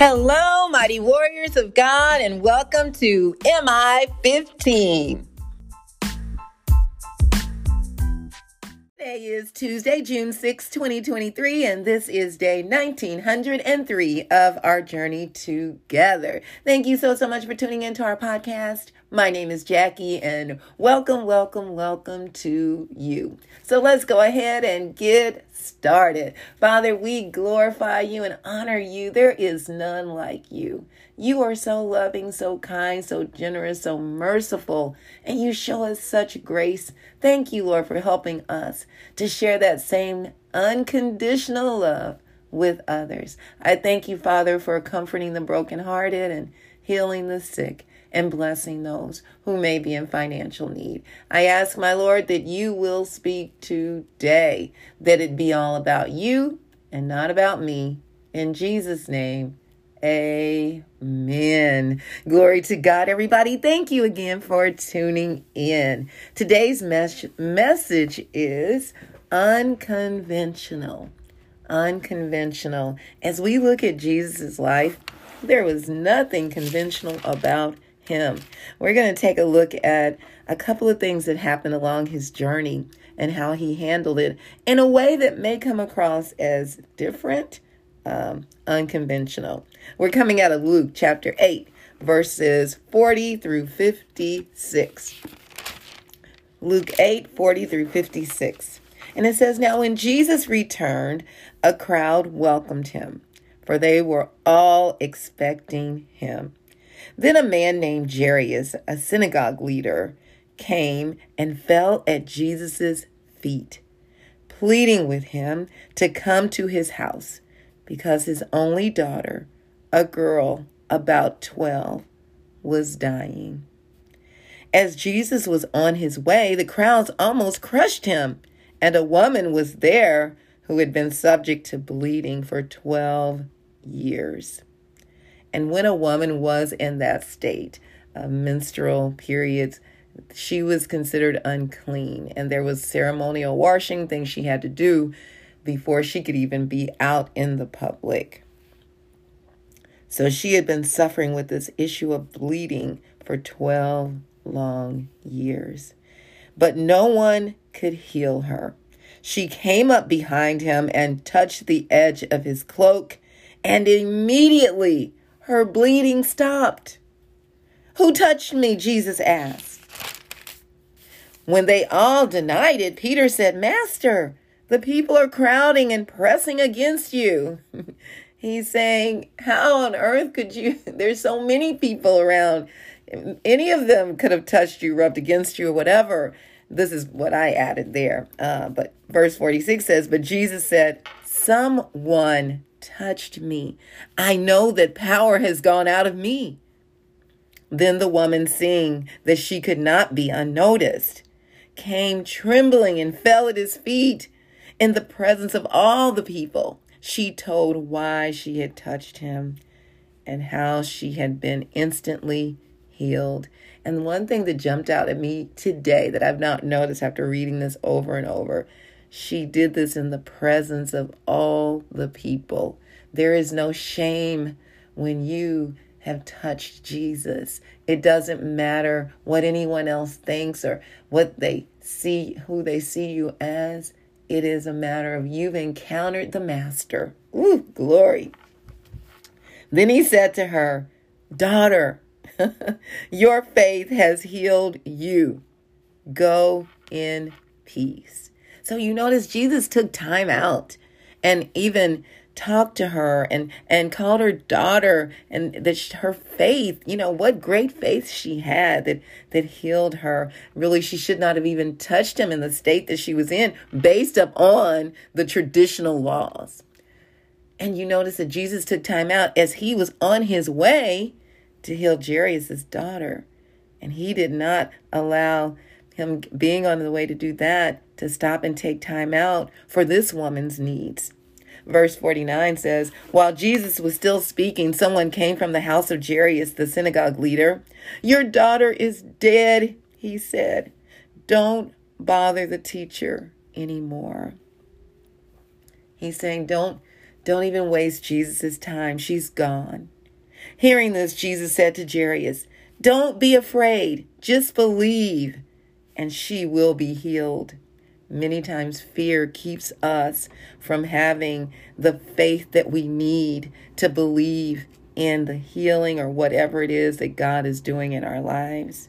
Hello, mighty warriors of God, and welcome to MI 15. Today is Tuesday, June 6, 2023, and this is day 1903 of our journey together. Thank you so, so much for tuning into our podcast. My name is Jackie, and welcome, welcome, welcome to you. So let's go ahead and get started. Father, we glorify you and honor you. There is none like you. You are so loving, so kind, so generous, so merciful, and you show us such grace. Thank you, Lord, for helping us to share that same unconditional love with others. I thank you, Father, for comforting the brokenhearted and healing the sick and blessing those who may be in financial need. I ask, my Lord, that you will speak today, that it be all about you and not about me. In Jesus' name, Amen. Glory to God, everybody. Thank you again for tuning in. Today's mes- message is unconventional. Unconventional. As we look at Jesus' life, there was nothing conventional about him. We're going to take a look at a couple of things that happened along his journey and how he handled it in a way that may come across as different um, unconventional. We're coming out of Luke chapter 8, verses 40 through 56. Luke 8, 40 through 56. And it says, Now when Jesus returned, a crowd welcomed him, for they were all expecting him. Then a man named Jairus, a synagogue leader, came and fell at Jesus' feet, pleading with him to come to his house because his only daughter, a girl about 12, was dying. As Jesus was on his way, the crowds almost crushed him, and a woman was there who had been subject to bleeding for 12 years. And when a woman was in that state, uh, menstrual periods, she was considered unclean, and there was ceremonial washing things she had to do before she could even be out in the public. So she had been suffering with this issue of bleeding for 12 long years. But no one could heal her. She came up behind him and touched the edge of his cloak, and immediately her bleeding stopped. Who touched me? Jesus asked. When they all denied it, Peter said, Master, the people are crowding and pressing against you. He's saying, How on earth could you? There's so many people around. Any of them could have touched you, rubbed against you, or whatever. This is what I added there. Uh, but verse 46 says, But Jesus said, Someone touched me. I know that power has gone out of me. Then the woman, seeing that she could not be unnoticed, came trembling and fell at his feet in the presence of all the people, she told why she had touched him and how she had been instantly healed. And one thing that jumped out at me today that I've not noticed after reading this over and over, she did this in the presence of all the people. There is no shame when you have touched Jesus. It doesn't matter what anyone else thinks or what they see, who they see you as. It is a matter of you've encountered the Master. Ooh, glory. Then he said to her, Daughter, your faith has healed you. Go in peace. So you notice Jesus took time out and even talked to her and and called her daughter and that her faith you know what great faith she had that that healed her. Really she should not have even touched him in the state that she was in based upon the traditional laws. And you notice that Jesus took time out as he was on his way to heal Jairus' daughter. And he did not allow him being on the way to do that to stop and take time out for this woman's needs Verse 49 says, While Jesus was still speaking, someone came from the house of Jairus, the synagogue leader. Your daughter is dead, he said. Don't bother the teacher anymore. He's saying, Don't Don't even waste Jesus' time. She's gone. Hearing this, Jesus said to Jairus, Don't be afraid, just believe, and she will be healed. Many times, fear keeps us from having the faith that we need to believe in the healing or whatever it is that God is doing in our lives.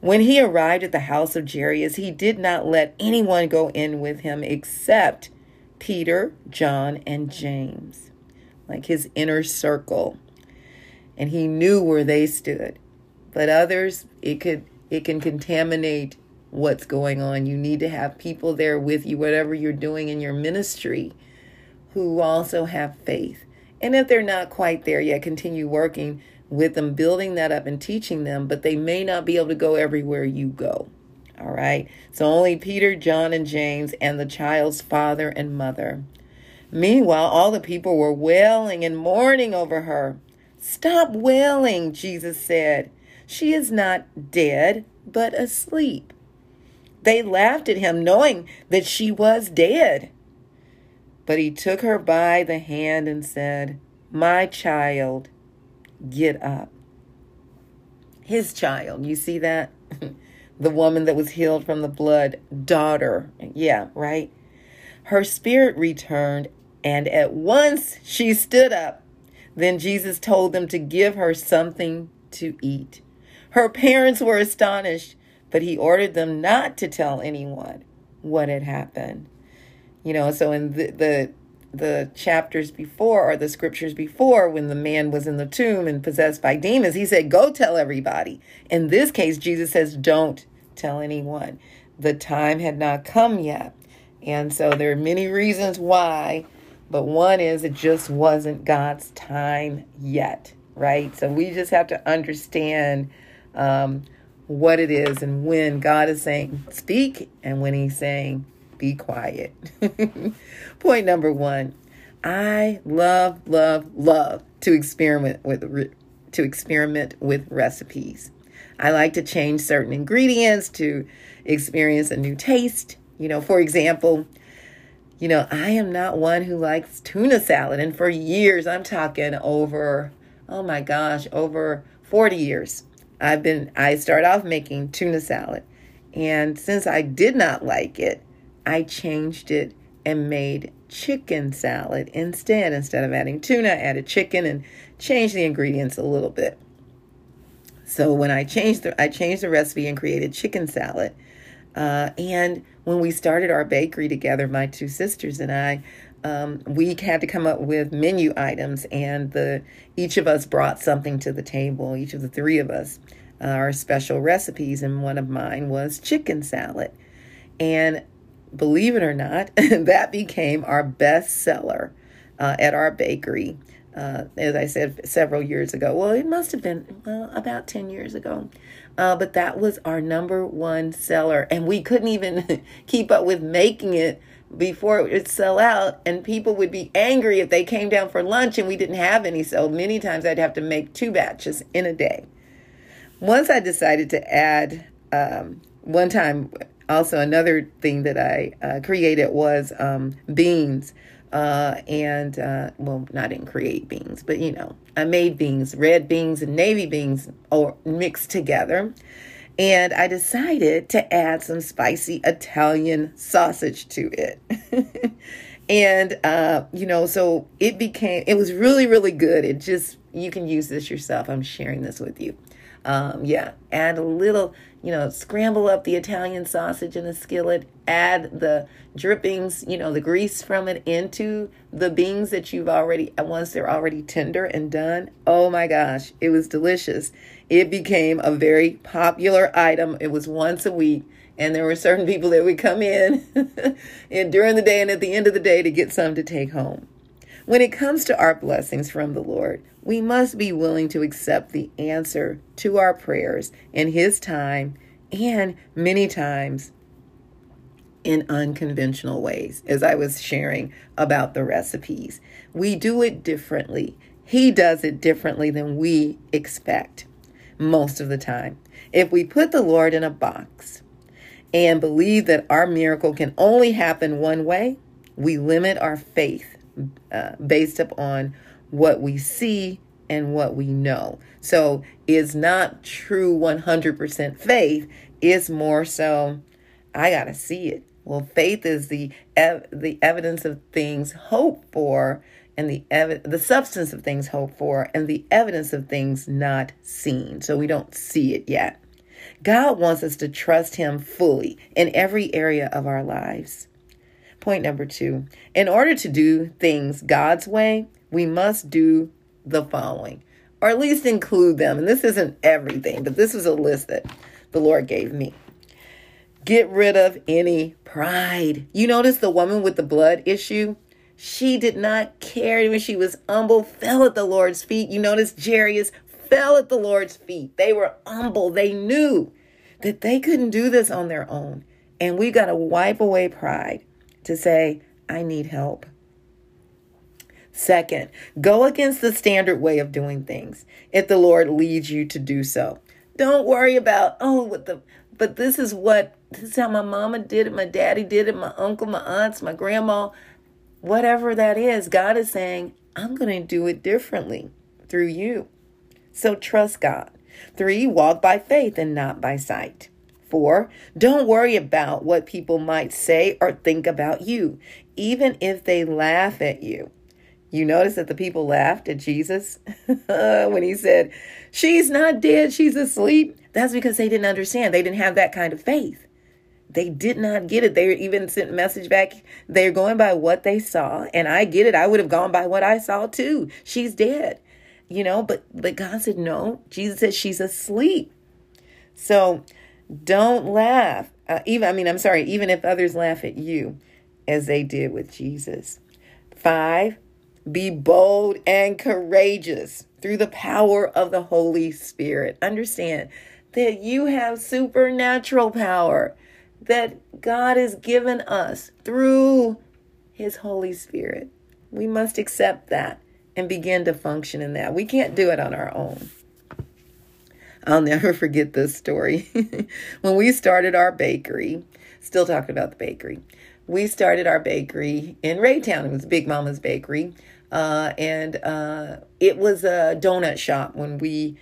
When he arrived at the house of Jairus, he did not let anyone go in with him except Peter, John, and James, like his inner circle. And he knew where they stood. But others, it could it can contaminate what's going on. You need to have people there with you, whatever you're doing in your ministry, who also have faith. And if they're not quite there yet, continue working with them, building that up and teaching them, but they may not be able to go everywhere you go. All right. So only Peter, John, and James, and the child's father and mother. Meanwhile, all the people were wailing and mourning over her. Stop wailing, Jesus said. She is not dead, but asleep. They laughed at him, knowing that she was dead. But he took her by the hand and said, My child, get up. His child, you see that? the woman that was healed from the blood, daughter. Yeah, right? Her spirit returned, and at once she stood up. Then Jesus told them to give her something to eat. Her parents were astonished but he ordered them not to tell anyone what had happened. You know, so in the, the the chapters before or the scriptures before when the man was in the tomb and possessed by demons he said go tell everybody. In this case jesus says don't tell anyone. The time had not come yet. And so there are many reasons why but one is it just wasn't god's time yet right? So we just have to understand um, what it is and when God is saying speak and when He's saying be quiet. Point number one I love, love, love to experiment with to experiment with recipes. I like to change certain ingredients to experience a new taste. You know, for example, you know, I am not one who likes tuna salad. And for years, I'm talking over, oh my gosh, over 40 years, I've been I started off making tuna salad. And since I did not like it, I changed it and made chicken salad instead. Instead of adding tuna, I added chicken and changed the ingredients a little bit. So when I changed the I changed the recipe and created chicken salad. Uh, and when we started our bakery together, my two sisters and I, um, we had to come up with menu items, and the each of us brought something to the table. Each of the three of us, uh, our special recipes, and one of mine was chicken salad. And believe it or not, that became our best seller uh, at our bakery. Uh, as I said several years ago. Well, it must have been well, about 10 years ago. Uh, but that was our number one seller. And we couldn't even keep up with making it before it would sell out and people would be angry if they came down for lunch and we didn't have any. So many times i'd have to make two batches in a day. Once i decided to add um, one time also another thing that i uh, created was um, beans. Uh, and uh, well not didn't create beans but you know i made beans red beans and navy beans or mixed together and I decided to add some spicy Italian sausage to it. and, uh, you know, so it became, it was really, really good. It just, you can use this yourself. I'm sharing this with you. Um, yeah, add a little, you know, scramble up the Italian sausage in a skillet, add the drippings, you know, the grease from it into the beans that you've already, once they're already tender and done. Oh my gosh, it was delicious. It became a very popular item. It was once a week. And there were certain people that would come in and during the day and at the end of the day to get some to take home. When it comes to our blessings from the Lord, we must be willing to accept the answer to our prayers in His time and many times in unconventional ways, as I was sharing about the recipes. We do it differently. He does it differently than we expect most of the time. If we put the Lord in a box and believe that our miracle can only happen one way, we limit our faith uh, based upon what we see and what we know. So it's not true 100% faith. It's more so, I got to see it. Well, faith is the ev- the evidence of things hoped for, and the ev- the substance of things hoped for, and the evidence of things not seen. So we don't see it yet. God wants us to trust Him fully in every area of our lives. Point number two in order to do things God's way, we must do the following, or at least include them. And this isn't everything, but this was a list that the Lord gave me. Get rid of any pride. You notice the woman with the blood issue? She did not care when she was humble, fell at the Lord's feet. You notice Jairus fell at the Lord's feet. They were humble. They knew that they couldn't do this on their own. And we got to wipe away pride to say, I need help. Second, go against the standard way of doing things if the Lord leads you to do so. Don't worry about, oh, what the but this is what this is how my mama did it, my daddy did it, my uncle, my aunts, my grandma, whatever that is. God is saying, I'm going to do it differently through you. So trust God. Three, walk by faith and not by sight. Four, don't worry about what people might say or think about you, even if they laugh at you. You notice that the people laughed at Jesus when he said, She's not dead, she's asleep. That's because they didn't understand. They didn't have that kind of faith. They did not get it. They even sent message back. They're going by what they saw. And I get it. I would have gone by what I saw too. She's dead. You know, but but God said no. Jesus said she's asleep. So don't laugh. Uh, even I mean, I'm sorry, even if others laugh at you as they did with Jesus. 5 be bold and courageous through the power of the Holy Spirit. Understand that you have supernatural power that God has given us through His Holy Spirit. We must accept that and begin to function in that. We can't do it on our own. I'll never forget this story. when we started our bakery, still talking about the bakery, we started our bakery in Raytown. It was Big Mama's Bakery. Uh, and uh, it was a donut shop when we,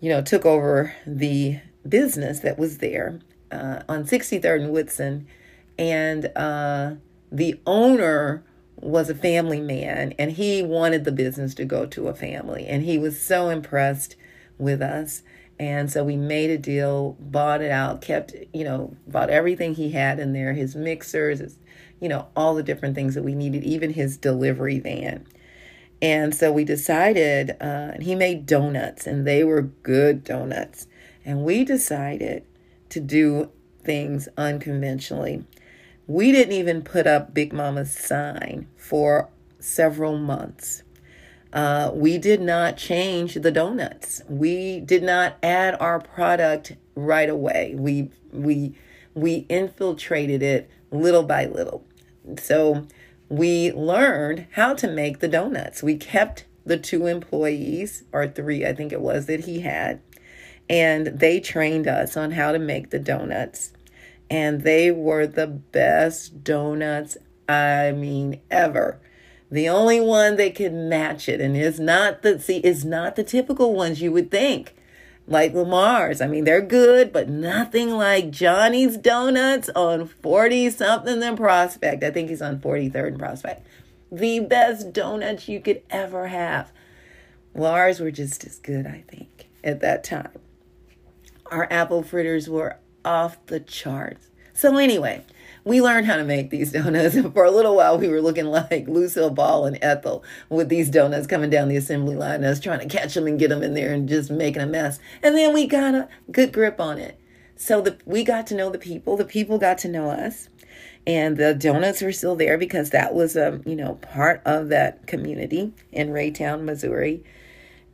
you know, took over the business that was there uh, on 63rd and Woodson. And uh, the owner was a family man and he wanted the business to go to a family. And he was so impressed with us. And so we made a deal, bought it out, kept, you know, bought everything he had in there his mixers, his, you know, all the different things that we needed, even his delivery van. And so we decided, uh, he made donuts, and they were good donuts. And we decided to do things unconventionally. We didn't even put up Big Mama's sign for several months. Uh, we did not change the donuts. We did not add our product right away. We we we infiltrated it little by little. So we learned how to make the donuts. We kept the two employees, or three, I think it was, that he had, and they trained us on how to make the donuts. And they were the best donuts, I mean, ever. The only one that could match it, and it's not the see, is not the typical ones you would think like LaMar's. I mean, they're good, but nothing like Johnny's Donuts on 40 something and Prospect. I think he's on 43rd and Prospect. The best donuts you could ever have. Lars were just as good, I think, at that time. Our apple fritters were off the charts. So, anyway, we learned how to make these donuts. And for a little while, we were looking like Lucille Ball and Ethel with these donuts coming down the assembly line. Us trying to catch them and get them in there and just making a mess. And then we got a good grip on it. So the, we got to know the people. The people got to know us. And the donuts were still there because that was a um, you know part of that community in Raytown, Missouri.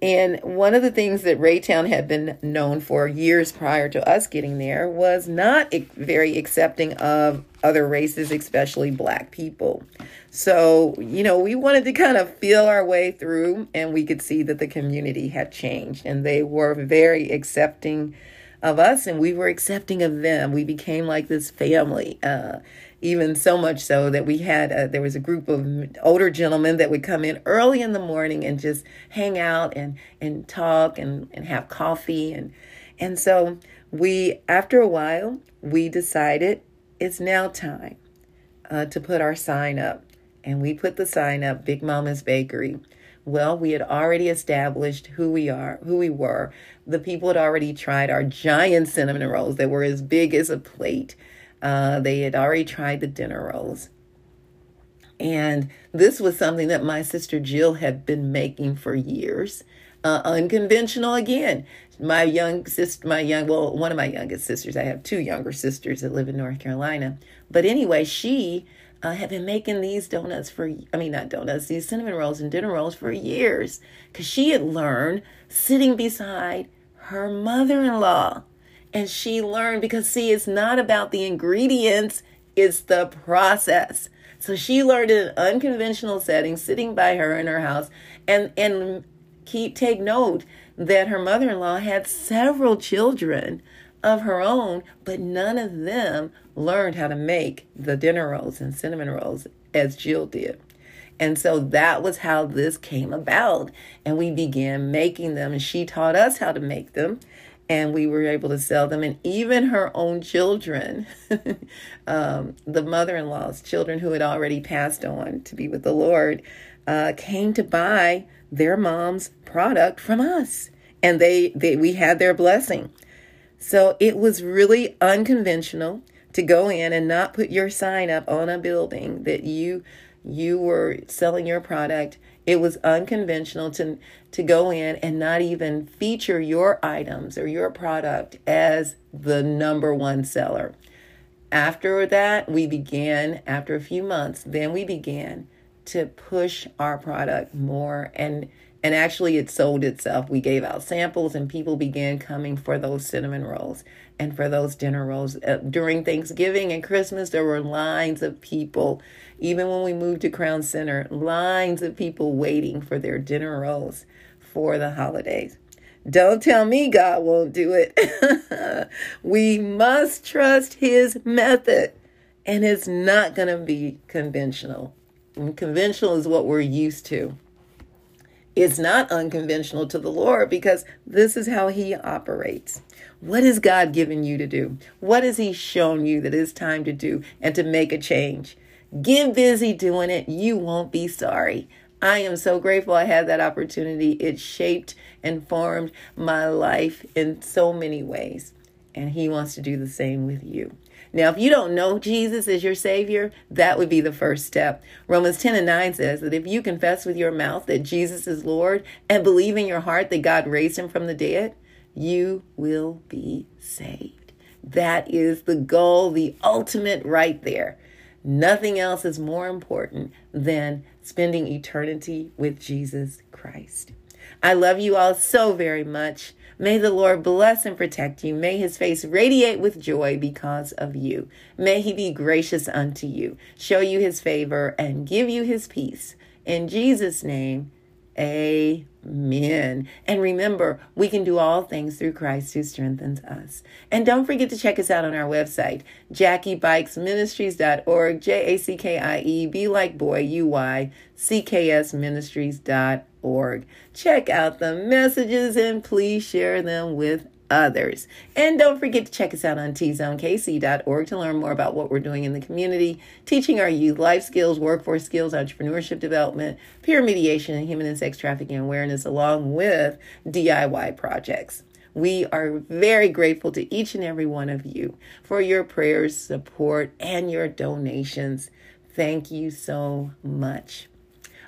And one of the things that Raytown had been known for years prior to us getting there was not very accepting of other races, especially black people. So, you know, we wanted to kind of feel our way through, and we could see that the community had changed and they were very accepting of us and we were accepting of them. We became like this family. Uh, even so much so that we had a, there was a group of older gentlemen that would come in early in the morning and just hang out and and talk and and have coffee and and so we after a while we decided it's now time uh, to put our sign up and we put the sign up big mama's bakery well, we had already established who we are, who we were. The people had already tried our giant cinnamon rolls that were as big as a plate. Uh, they had already tried the dinner rolls. And this was something that my sister Jill had been making for years. Uh, unconventional again. My young sister, my young, well, one of my youngest sisters, I have two younger sisters that live in North Carolina. But anyway, she uh, have been making these donuts for, I mean, not donuts, these cinnamon rolls and dinner rolls for years because she had learned sitting beside her mother in law. And she learned because, see, it's not about the ingredients, it's the process. So she learned in an unconventional setting, sitting by her in her house, and and keep take note that her mother-in-law had several children of her own, but none of them learned how to make the dinner rolls and cinnamon rolls as Jill did. And so that was how this came about. And we began making them, and she taught us how to make them. And we were able to sell them. And even her own children, um, the mother in law's children who had already passed on to be with the Lord, uh, came to buy their mom's product from us. And they, they we had their blessing. So it was really unconventional to go in and not put your sign up on a building that you you were selling your product. It was unconventional to to go in and not even feature your items or your product as the number one seller. After that, we began after a few months, then we began to push our product more and and actually, it sold itself. We gave out samples, and people began coming for those cinnamon rolls and for those dinner rolls. Uh, during Thanksgiving and Christmas, there were lines of people. Even when we moved to Crown Center, lines of people waiting for their dinner rolls for the holidays. Don't tell me God won't do it. we must trust His method, and it's not going to be conventional. And conventional is what we're used to is not unconventional to the Lord because this is how He operates. What has God given you to do? What has He shown you that it's time to do and to make a change? Get busy doing it. You won't be sorry. I am so grateful I had that opportunity. It shaped and formed my life in so many ways. And He wants to do the same with you. Now, if you don't know Jesus as your Savior, that would be the first step. Romans 10 and 9 says that if you confess with your mouth that Jesus is Lord and believe in your heart that God raised him from the dead, you will be saved. That is the goal, the ultimate right there. Nothing else is more important than spending eternity with Jesus Christ. I love you all so very much. May the Lord bless and protect you. May his face radiate with joy because of you. May he be gracious unto you, show you his favor, and give you his peace. In Jesus' name, amen. And remember, we can do all things through Christ who strengthens us. And don't forget to check us out on our website, JackieBuycksMinistries.org, J A C K I E, B like boy, U Y, C K S Ministries.org org. Check out the messages and please share them with others. And don't forget to check us out on tzonekc.org to learn more about what we're doing in the community, teaching our youth life skills, workforce skills, entrepreneurship development, peer mediation, and human and sex trafficking awareness, along with DIY projects. We are very grateful to each and every one of you for your prayers, support, and your donations. Thank you so much.